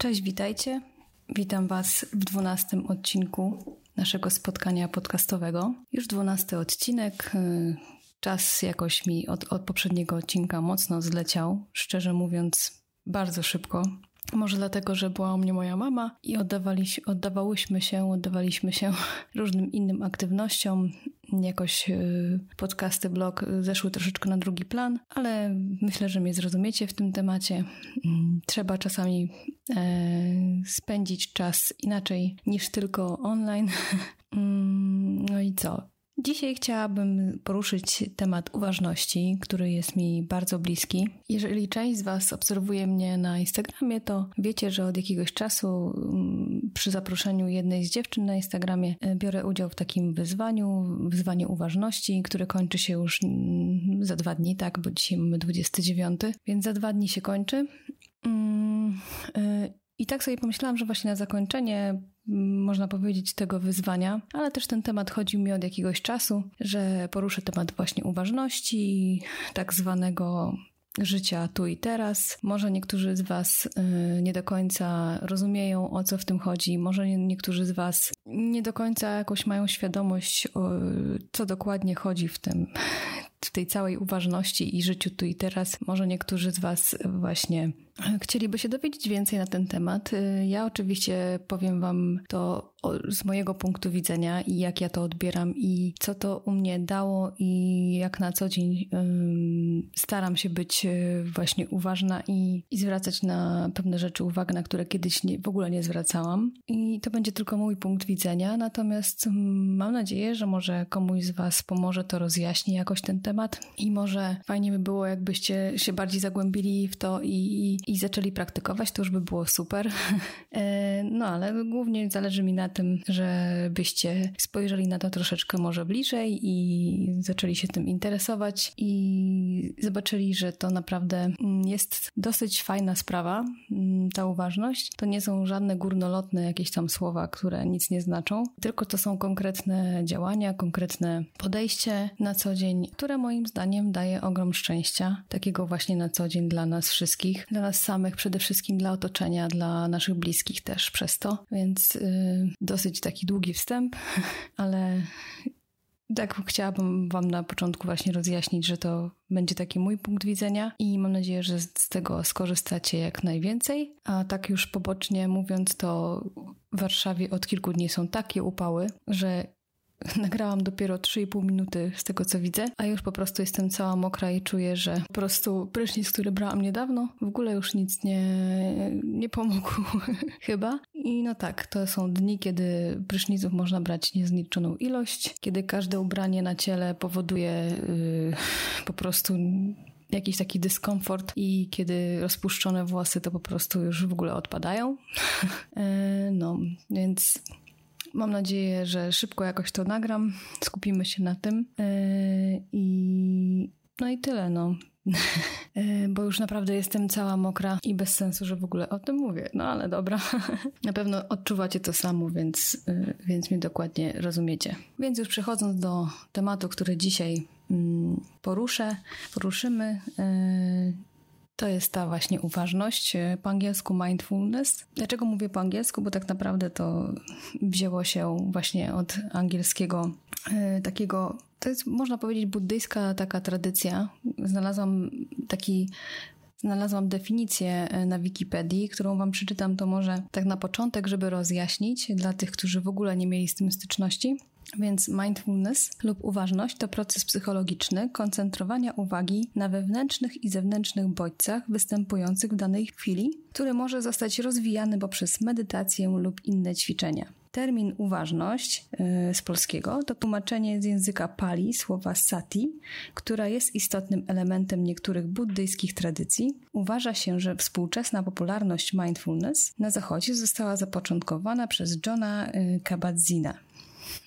Cześć, witajcie. Witam Was w dwunastym odcinku naszego spotkania podcastowego. Już dwunasty odcinek. Czas jakoś mi od, od poprzedniego odcinka mocno zleciał. Szczerze mówiąc, bardzo szybko. Może dlatego, że była u mnie moja mama i oddawaliśmy, oddawałyśmy się, oddawaliśmy się różnym innym aktywnościom. Jakoś y, podcasty, blog zeszły troszeczkę na drugi plan, ale myślę, że mnie zrozumiecie w tym temacie. Mm, trzeba czasami e, spędzić czas inaczej niż tylko online. Mm, no i co? Dzisiaj chciałabym poruszyć temat uważności, który jest mi bardzo bliski. Jeżeli część z Was obserwuje mnie na Instagramie, to wiecie, że od jakiegoś czasu mm, przy zaproszeniu jednej z dziewczyn na Instagramie e, biorę udział w takim wyzwaniu, wyzwanie uważności, które kończy się już mm, za dwa dni, tak, bo dzisiaj mamy 29, więc za dwa dni się kończy. Mm, e, I tak sobie pomyślałam, że właśnie na zakończenie można powiedzieć, tego wyzwania, ale też ten temat chodził mi od jakiegoś czasu, że poruszę temat właśnie uważności, tak zwanego życia tu i teraz. Może niektórzy z Was y, nie do końca rozumieją, o co w tym chodzi. Może niektórzy z Was nie do końca jakoś mają świadomość, co dokładnie chodzi w tym, w tej całej uważności i życiu tu i teraz. Może niektórzy z Was właśnie chcieliby się dowiedzieć więcej na ten temat. Ja oczywiście powiem Wam to z mojego punktu widzenia i jak ja to odbieram i co to u mnie dało i jak na co dzień staram się być e, właśnie uważna i, i zwracać na pewne rzeczy uwagę, na które kiedyś nie, w ogóle nie zwracałam. I to będzie tylko mój punkt widzenia, natomiast mam nadzieję, że może komuś z Was pomoże to rozjaśni jakoś ten temat i może fajnie by było, jakbyście się bardziej zagłębili w to i, i, i zaczęli praktykować, to już by było super. E, no ale głównie zależy mi na tym, żebyście spojrzeli na to troszeczkę może bliżej i zaczęli się tym interesować i zobaczyli, że to naprawdę jest dosyć fajna sprawa, mm, ta uważność. To nie są żadne górnolotne jakieś tam słowa, które nic nie znaczą, tylko to są konkretne działania, konkretne podejście na co dzień, które moim zdaniem daje ogrom szczęścia, takiego właśnie na co dzień dla nas wszystkich, dla nas samych, przede wszystkim dla otoczenia, dla naszych bliskich też przez to, więc yy, dosyć taki długi wstęp, ale tak chciałabym Wam na początku właśnie rozjaśnić, że to będzie taki mój punkt widzenia i mam nadzieję, że z tego skorzystacie jak najwięcej. A tak już pobocznie mówiąc, to w Warszawie od kilku dni są takie upały, że Nagrałam dopiero 3,5 minuty z tego, co widzę, a już po prostu jestem cała mokra i czuję, że po prostu prysznic, który brałam niedawno, w ogóle już nic nie, nie pomógł chyba. I no tak, to są dni, kiedy pryszniców można brać niezliczoną ilość, kiedy każde ubranie na ciele powoduje yy, po prostu jakiś taki dyskomfort i kiedy rozpuszczone włosy to po prostu już w ogóle odpadają. E, no, więc Mam nadzieję, że szybko jakoś to nagram. Skupimy się na tym. E, I no i tyle, no. E, bo już naprawdę jestem cała mokra i bez sensu, że w ogóle o tym mówię. No ale dobra. Na pewno odczuwacie to samo, więc, e, więc mnie dokładnie rozumiecie. Więc już przechodząc do tematu, który dzisiaj mm, poruszę, poruszymy. To jest ta właśnie uważność, e, po angielsku mindfulness. Dlaczego mówię po angielsku? Bo tak naprawdę to wzięło się właśnie od angielskiego e, takiego, to jest można powiedzieć buddyjska taka tradycja. Znalazłam taki Znalazłam definicję e, na Wikipedii, którą Wam przeczytam to może tak na początek, żeby rozjaśnić dla tych, którzy w ogóle nie mieli z tym styczności. Więc mindfulness lub uważność to proces psychologiczny koncentrowania uwagi na wewnętrznych i zewnętrznych bodźcach występujących w danej chwili, który może zostać rozwijany poprzez medytację lub inne ćwiczenia. Termin uważność yy, z polskiego to tłumaczenie z języka pali słowa sati, która jest istotnym elementem niektórych buddyjskich tradycji. Uważa się, że współczesna popularność mindfulness na zachodzie została zapoczątkowana przez Johna yy, Kabat-Zina.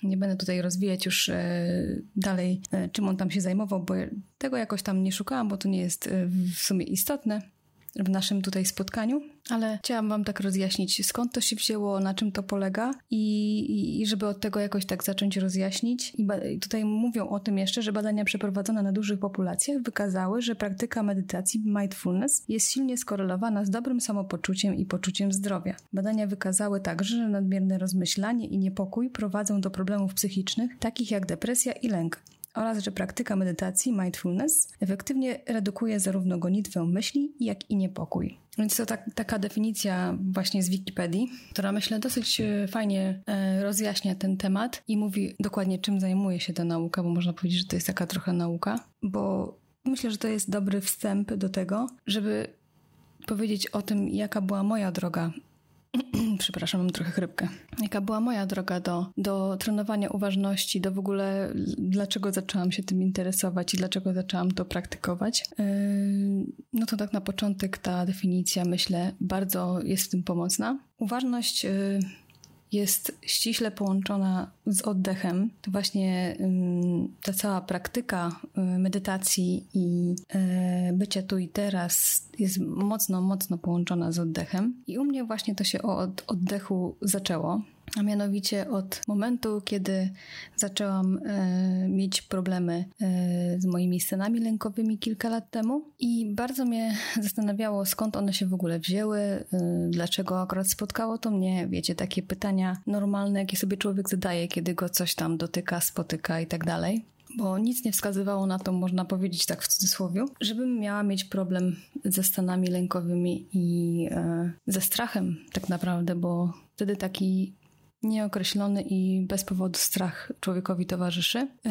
Nie będę tutaj rozwijać już e, dalej, e, czym on tam się zajmował, bo tego jakoś tam nie szukałam, bo to nie jest e, w sumie istotne. W naszym tutaj spotkaniu, ale chciałam Wam tak rozjaśnić, skąd to się wzięło, na czym to polega i, i żeby od tego jakoś tak zacząć rozjaśnić. I tutaj mówią o tym jeszcze, że badania przeprowadzone na dużych populacjach wykazały, że praktyka medytacji mindfulness jest silnie skorelowana z dobrym samopoczuciem i poczuciem zdrowia. Badania wykazały także, że nadmierne rozmyślanie i niepokój prowadzą do problemów psychicznych, takich jak depresja i lęk oraz że praktyka medytacji mindfulness efektywnie redukuje zarówno gonitwę myśli, jak i niepokój. Więc to tak, taka definicja właśnie z Wikipedii, która myślę dosyć e, fajnie e, rozjaśnia ten temat i mówi dokładnie czym zajmuje się ta nauka, bo można powiedzieć, że to jest taka trochę nauka, bo myślę, że to jest dobry wstęp do tego, żeby powiedzieć o tym, jaka była moja droga przepraszam, mam trochę chrypkę. Jaka była moja droga do, do trenowania uważności, do w ogóle dlaczego zaczęłam się tym interesować i dlaczego zaczęłam to praktykować? Yy, no to tak na początek ta definicja, myślę, bardzo jest w tym pomocna. Uważność yy, jest ściśle połączona z oddechem. To właśnie ta cała praktyka y, medytacji i y, bycia tu i teraz jest mocno, mocno połączona z oddechem. I u mnie właśnie to się od oddechu zaczęło a mianowicie od momentu, kiedy zaczęłam e, mieć problemy e, z moimi scenami lękowymi kilka lat temu. I bardzo mnie zastanawiało, skąd one się w ogóle wzięły, e, dlaczego akurat spotkało to mnie, wiecie, takie pytania normalne, jakie sobie człowiek zadaje, kiedy go coś tam dotyka, spotyka i tak dalej. Bo nic nie wskazywało na to, można powiedzieć tak w cudzysłowie, żebym miała mieć problem ze stanami lękowymi i e, ze strachem tak naprawdę, bo wtedy taki nieokreślony i bez powodu strach człowiekowi towarzyszy. E,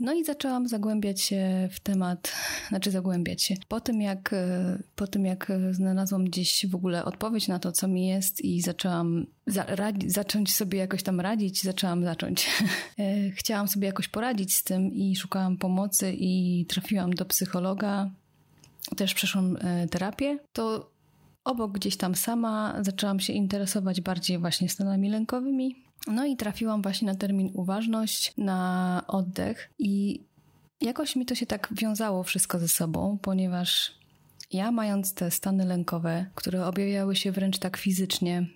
no i zaczęłam zagłębiać się w temat, znaczy zagłębiać się. Po tym jak, e, po tym jak znalazłam gdzieś w ogóle odpowiedź na to, co mi jest i zaczęłam za, radzi, zacząć sobie jakoś tam radzić, zaczęłam zacząć. E, chciałam sobie jakoś poradzić z tym i szukałam pomocy i trafiłam do psychologa. Też przeszłam terapię. To Obok gdzieś tam sama zaczęłam się interesować bardziej właśnie stanami lękowymi. No i trafiłam właśnie na termin uważność, na oddech i jakoś mi to się tak wiązało wszystko ze sobą, ponieważ ja mając te stany lękowe, które objawiały się wręcz tak fizycznie,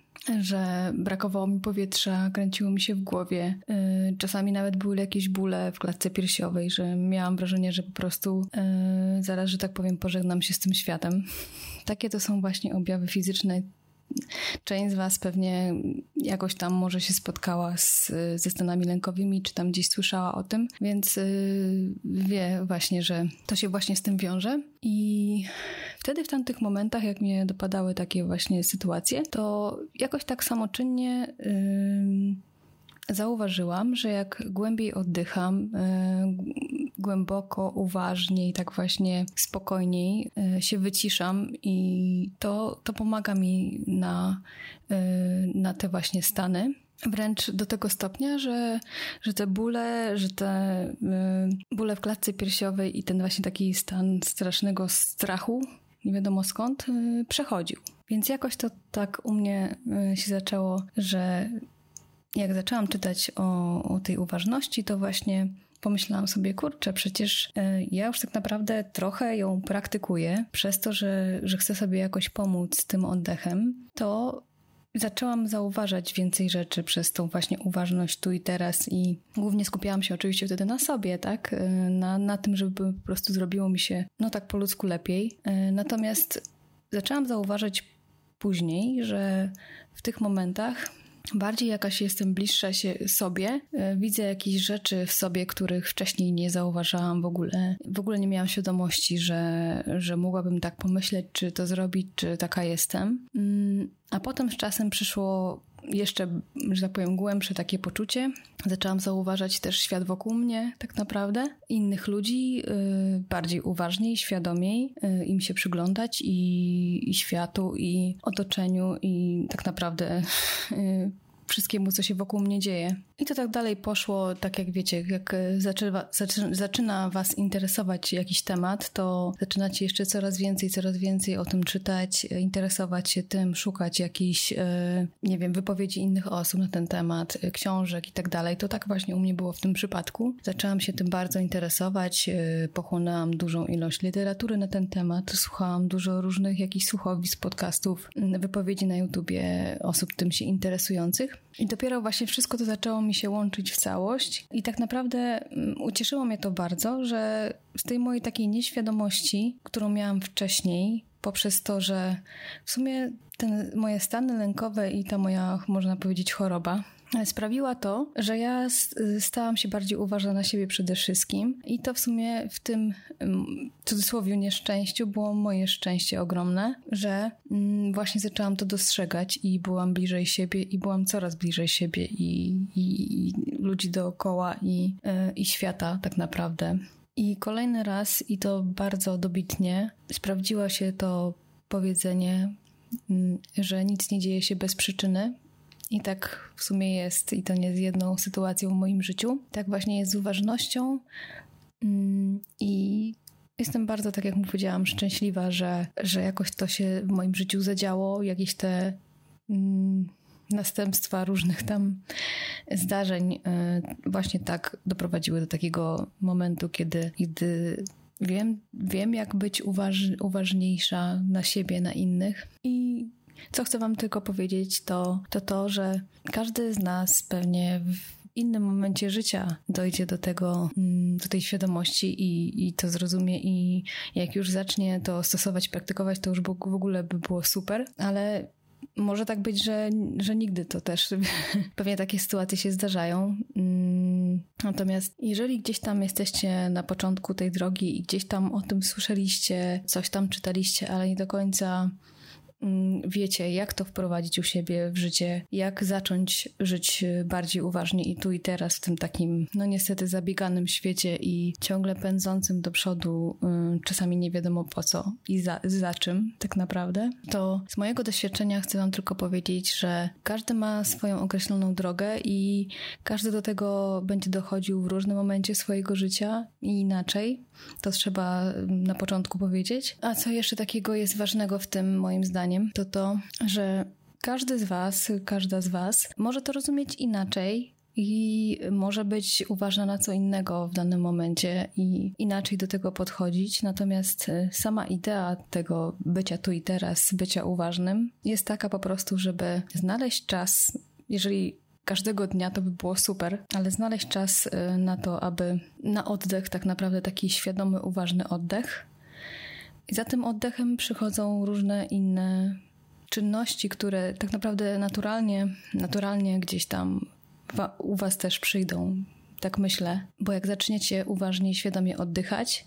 że brakowało mi powietrza, kręciło mi się w głowie. Y, czasami nawet były jakieś bóle w klatce piersiowej, że miałam wrażenie, że po prostu y, zaraz, że tak powiem, pożegnam się z tym światem. Takie to są właśnie objawy fizyczne Część z Was pewnie jakoś tam może się spotkała z, ze stanami lękowymi, czy tam gdzieś słyszała o tym, więc yy, wie właśnie, że to się właśnie z tym wiąże. I wtedy w tamtych momentach, jak mnie dopadały takie właśnie sytuacje, to jakoś tak samoczynnie. Yy, zauważyłam, że jak głębiej oddycham, e, głęboko, uważniej, tak właśnie spokojniej e, się wyciszam i to, to pomaga mi na, e, na te właśnie stany. Wręcz do tego stopnia, że, że te bóle, że te bóle w klatce piersiowej i ten właśnie taki stan strasznego strachu, nie wiadomo skąd, przechodził. Więc jakoś to tak u mnie się zaczęło, że jak zaczęłam czytać o, o tej uważności, to właśnie pomyślałam sobie, kurczę, przecież e, ja już tak naprawdę trochę ją praktykuję, przez to, że, że chcę sobie jakoś pomóc z tym oddechem, to zaczęłam zauważać więcej rzeczy przez tą właśnie uważność tu i teraz i głównie skupiałam się oczywiście wtedy na sobie, tak? E, na, na tym, żeby po prostu zrobiło mi się no tak po ludzku lepiej. E, natomiast zaczęłam zauważać później, że w tych momentach bardziej jakaś jestem bliższa się sobie. E, widzę jakieś rzeczy w sobie, których wcześniej nie zauważałam w ogóle. W ogóle nie miałam świadomości, że, że mogłabym tak pomyśleć, czy to zrobić, czy taka jestem. Mm, a potem z czasem przyszło jeszcze, że tak powiem, głębsze takie poczucie. Zaczęłam zauważać też świat wokół mnie, tak naprawdę, innych ludzi, yy, bardziej uważniej, świadomiej yy, im się przyglądać i, i światu, i otoczeniu, i tak naprawdę yy, wszystkiemu, co się wokół mnie dzieje. I to tak dalej poszło, tak jak wiecie, jak zaczyna, zaczyna was interesować jakiś temat, to zaczynacie jeszcze coraz więcej, coraz więcej o tym czytać, interesować się tym, szukać jakichś, e, nie wiem, wypowiedzi innych osób na ten temat, e, książek i tak dalej. To tak właśnie u mnie było w tym przypadku. Zaczęłam się tym bardzo interesować, e, pochłonęłam dużą ilość literatury na ten temat, słuchałam dużo różnych jakichś słuchowisk, podcastów, wypowiedzi na YouTubie osób tym się interesujących. I dopiero właśnie wszystko to zaczęło mi się łączyć w całość. I tak naprawdę mm, ucieszyło mnie to bardzo, że z tej mojej takiej nieświadomości, którą miałam wcześniej, poprzez to, że w sumie ten, moje stany lękowe i ta moja, można powiedzieć, choroba sprawiła to, że ja stałam się bardziej uważna na siebie przede wszystkim i to w sumie w tym w cudzysłowie nieszczęściu było moje szczęście ogromne, że mm, właśnie zaczęłam to dostrzegać i byłam bliżej siebie i byłam coraz bliżej siebie i, i, i ludzi dookoła i, e, i świata tak naprawdę. I kolejny raz, i to bardzo dobitnie, sprawdziło się to powiedzenie, mm, że nic nie dzieje się bez przyczyny, i tak w sumie jest, i to nie z jedną sytuacją w moim życiu. Tak właśnie jest z uważnością. Mm, I jestem bardzo, tak jak mu powiedziałam, szczęśliwa, że, że jakoś to się w moim życiu zadziało, jakieś te mm, następstwa różnych tam zdarzeń y, właśnie tak doprowadziły do takiego momentu, kiedy, kiedy wiem, wiem jak być uważ, uważniejsza na siebie, na innych i co chcę Wam tylko powiedzieć, to, to to, że każdy z nas pewnie w innym momencie życia dojdzie do tego, mm, do tej świadomości i, i to zrozumie i jak już zacznie to stosować, praktykować, to już w ogóle by było super, ale może tak być, że, że nigdy to też pewnie takie sytuacje się zdarzają. Mm, natomiast jeżeli gdzieś tam jesteście na początku tej drogi i gdzieś tam o tym słyszeliście, coś tam czytaliście, ale nie do końca wiecie, jak to wprowadzić u siebie w życie, jak zacząć żyć bardziej uważnie i tu i teraz w tym takim, no niestety zabieganym świecie i ciągle pędzącym do przodu, mm, czasami nie wiadomo po co i za, za czym tak naprawdę, to z mojego doświadczenia chcę Wam tylko powiedzieć, że każdy ma swoją określoną drogę i każdy do tego będzie dochodził w różnym momencie swojego życia i inaczej. To trzeba mm, na początku powiedzieć. A co jeszcze takiego jest ważnego w tym moim zdaniem? Zdaniem, to to, że każdy z Was, każda z Was może to rozumieć inaczej i może być uważna na co innego w danym momencie i inaczej do tego podchodzić. Natomiast e, sama idea tego bycia tu i teraz, bycia uważnym, jest taka po prostu, żeby znaleźć czas, jeżeli każdego dnia to by było super, ale znaleźć czas e, na to, aby na oddech, tak naprawdę taki świadomy, uważny oddech, i za tym oddechem przychodzą różne inne czynności, które tak naprawdę naturalnie, naturalnie gdzieś tam u Was też przyjdą. Tak myślę, bo jak zaczniecie uważnie świadomie oddychać,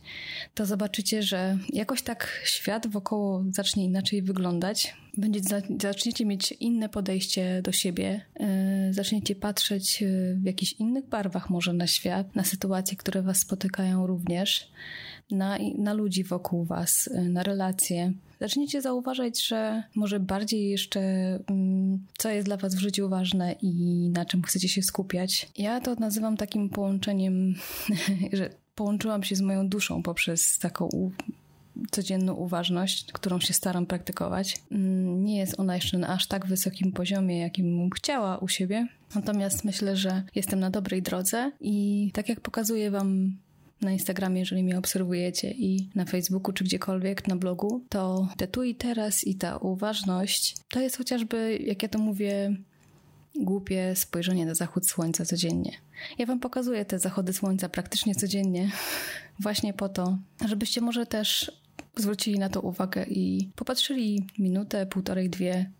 to zobaczycie, że jakoś tak świat wokoło zacznie inaczej wyglądać. Będzie, zaczniecie mieć inne podejście do siebie, yy, zaczniecie patrzeć w jakichś innych barwach może na świat, na sytuacje, które Was spotykają również na, na ludzi wokół Was, y, na relacje. Zaczniecie zauważać, że może bardziej jeszcze, mm, co jest dla Was w życiu ważne i na czym chcecie się skupiać. Ja to nazywam takim połączeniem, że połączyłam się z moją duszą poprzez taką codzienną uważność, którą się staram praktykować. Mm, nie jest ona jeszcze na aż tak wysokim poziomie, jakim bym chciała u siebie. Natomiast myślę, że jestem na dobrej drodze i tak jak pokazuję Wam na Instagramie, jeżeli mnie obserwujecie i na Facebooku czy gdziekolwiek na blogu, to te tu i teraz i ta uważność to jest chociażby, jak ja to mówię, głupie spojrzenie na zachód słońca codziennie. Ja Wam pokazuję te zachody słońca praktycznie codziennie, właśnie po to, żebyście może też zwrócili na to uwagę i popatrzyli minutę, półtorej, dwie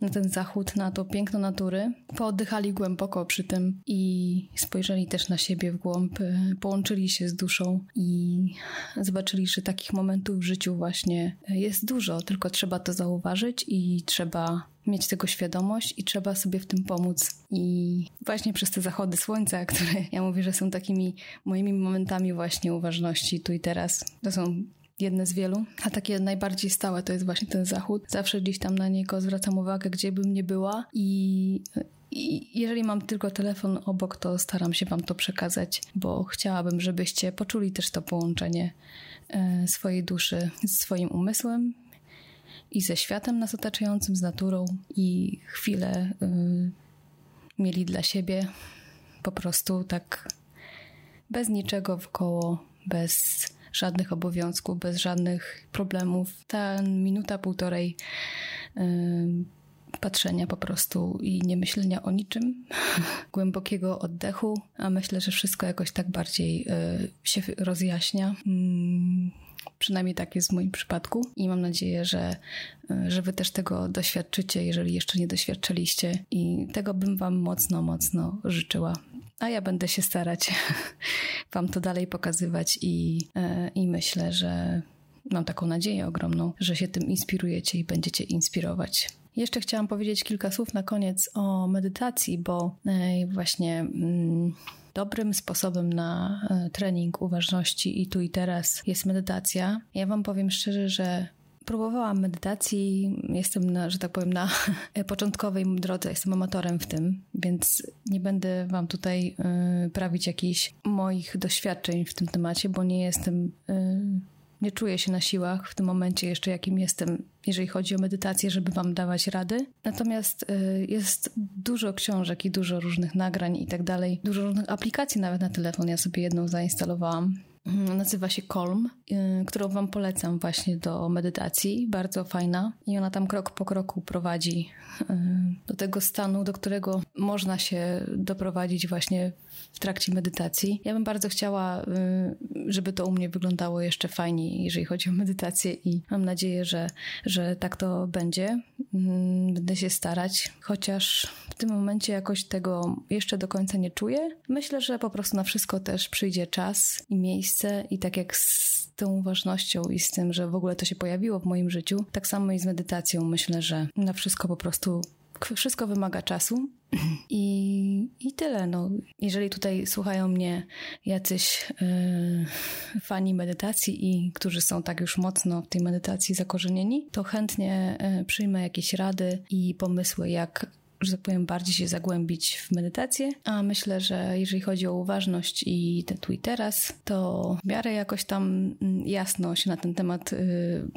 na ten zachód, na to piękno natury, pooddychali głęboko przy tym i spojrzeli też na siebie w głąb, e, połączyli się z duszą i zobaczyli, że takich momentów w życiu właśnie jest dużo, tylko trzeba to zauważyć i trzeba mieć tego świadomość i trzeba sobie w tym pomóc. I właśnie przez te zachody słońca, które ja mówię, że są takimi moimi momentami właśnie uważności tu i teraz, to są jedne z wielu, a takie najbardziej stałe to jest właśnie ten zachód. Zawsze gdzieś tam na niego zwracam uwagę, gdzie bym nie była i jeżeli mam tylko telefon obok, to staram się Wam to przekazać, bo chciałabym, żebyście poczuli też to połączenie e, swojej duszy z swoim umysłem i ze światem nas otaczającym, z naturą i chwilę y, mieli dla siebie po prostu tak bez niczego wokoło, bez żadnych obowiązków, bez żadnych problemów. Ta minuta, półtorej patrzenia po prostu i nie myślenia o niczym, głębokiego oddechu, a myślę, że wszystko jakoś tak bardziej yy, się rozjaśnia. Yy Przynajmniej tak jest w moim przypadku i mam nadzieję, że, e, że Wy też tego doświadczycie, jeżeli jeszcze nie doświadczyliście i tego bym Wam mocno, mocno życzyła. A ja będę się starać Wam to dalej pokazywać i, e, i myślę, że mam taką nadzieję ogromną, że się tym inspirujecie i będziecie inspirować. Jeszcze chciałam powiedzieć kilka słów na koniec o medytacji, bo e, właśnie. Mm, Dobrym sposobem na e, trening uważności i tu i teraz jest medytacja. Ja Wam powiem szczerze, że próbowałam medytacji, jestem, na, że tak powiem, na początkowej drodze, jestem amatorem w tym, więc nie będę Wam tutaj y, prawić jakichś moich doświadczeń w tym temacie, bo nie jestem. Y, nie czuję się na siłach w tym momencie jeszcze, jakim jestem, jeżeli chodzi o medytację, żeby Wam dawać rady. Natomiast y, jest dużo książek i dużo różnych nagrań i tak dalej, dużo różnych aplikacji nawet na telefon. Ja sobie jedną zainstalowałam nazywa się Kolm, y, którą Wam polecam właśnie do medytacji. Bardzo fajna i ona tam krok po kroku prowadzi y, do tego stanu, do którego można się doprowadzić właśnie w trakcie medytacji. Ja bym bardzo chciała, y, żeby to u mnie wyglądało jeszcze fajniej, jeżeli chodzi o medytację i mam nadzieję, że, że tak to będzie. Mm, będę się starać, chociaż w tym momencie jakoś tego jeszcze do końca nie czuję. Myślę, że po prostu na wszystko też przyjdzie czas i miejsce i tak jak z tą uważnością i z tym, że w ogóle to się pojawiło w moim życiu, tak samo i z medytacją myślę, że na wszystko po prostu wszystko wymaga czasu i, i tyle. No. Jeżeli tutaj słuchają mnie jacyś yy, fani medytacji i którzy są tak już mocno w tej medytacji zakorzenieni, to chętnie yy, przyjmę jakieś rady i pomysły, jak że tak powiem, bardziej się zagłębić w medytację. A myślę, że jeżeli chodzi o uważność i ten tu i teraz, to w miarę jakoś tam mm, jasno się na ten temat y,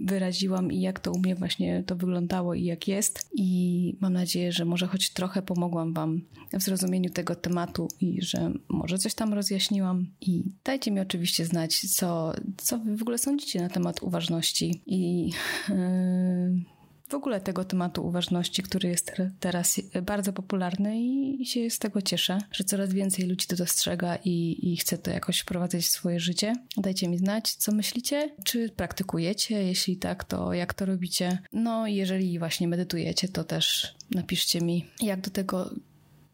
wyraziłam i jak to u mnie właśnie to wyglądało i jak jest. I mam nadzieję, że może choć trochę pomogłam Wam w zrozumieniu tego tematu i że może coś tam rozjaśniłam. I dajcie mi oczywiście znać, co, co Wy w ogóle sądzicie na temat uważności i. Yy w ogóle tego tematu uważności, który jest teraz bardzo popularny i się z tego cieszę, że coraz więcej ludzi to dostrzega i, i chce to jakoś wprowadzać w swoje życie. Dajcie mi znać, co myślicie, czy praktykujecie, jeśli tak, to jak to robicie. No i jeżeli właśnie medytujecie, to też napiszcie mi, jak do tego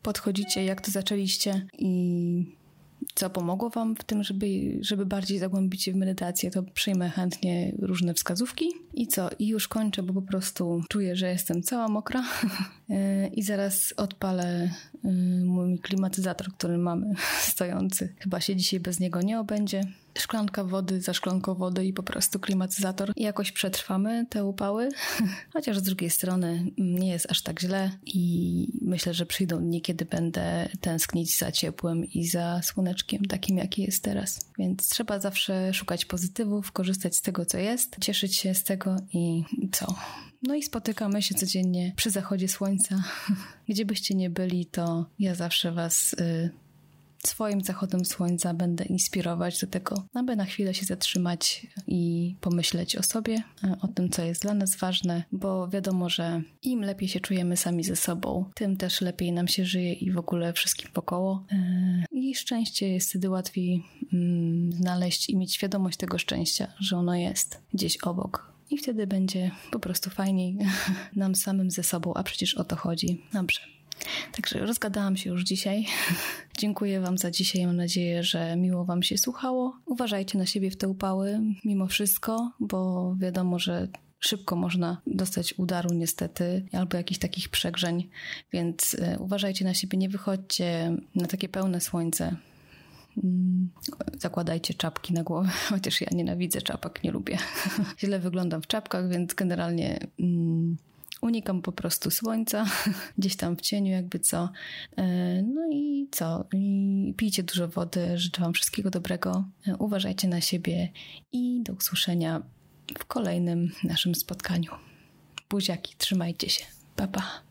podchodzicie, jak to zaczęliście i co pomogło Wam w tym, żeby, żeby bardziej zagłębić się w medytację, to przyjmę chętnie różne wskazówki. I co? I już kończę, bo po prostu czuję, że jestem cała mokra. I zaraz odpalę mój klimatyzator, który mamy stojący. Chyba się dzisiaj bez niego nie obędzie szklanka wody za szklanką wody i po prostu klimatyzator. I jakoś przetrwamy te upały, chociaż z drugiej strony nie jest aż tak źle i myślę, że przyjdą dni, kiedy będę tęsknić za ciepłem i za słoneczkiem takim, jaki jest teraz. Więc trzeba zawsze szukać pozytywów, korzystać z tego, co jest, cieszyć się z tego i co? No i spotykamy się codziennie przy zachodzie słońca. Gdzie byście nie byli, to ja zawsze was... Y swoim zachodem słońca będę inspirować do tego, aby na chwilę się zatrzymać i pomyśleć o sobie, e, o tym, co jest dla nas ważne, bo wiadomo, że im lepiej się czujemy sami ze sobą, tym też lepiej nam się żyje i w ogóle wszystkim wokoło. E, I szczęście jest wtedy łatwiej mm, znaleźć i mieć świadomość tego szczęścia, że ono jest gdzieś obok. I wtedy będzie po prostu fajniej nam samym ze sobą, a przecież o to chodzi. Dobrze. Także rozgadałam się już dzisiaj. Dziękuję Wam za dzisiaj. Mam nadzieję, że miło Wam się słuchało. Uważajcie na siebie w te upały, mimo wszystko, bo wiadomo, że szybko można dostać udaru niestety albo jakichś takich przegrzeń, więc e, uważajcie na siebie, nie wychodźcie na takie pełne słońce. Mm, zakładajcie czapki na głowę, chociaż ja nienawidzę czapek, nie lubię. Źle wyglądam w czapkach, więc generalnie mm, Unikam po prostu słońca, gdzieś tam w cieniu, jakby co. E, no i co? I pijcie dużo wody, życzę Wam wszystkiego dobrego. E, uważajcie na siebie i do usłyszenia w kolejnym naszym spotkaniu. Buziaki, trzymajcie się. Pa, pa.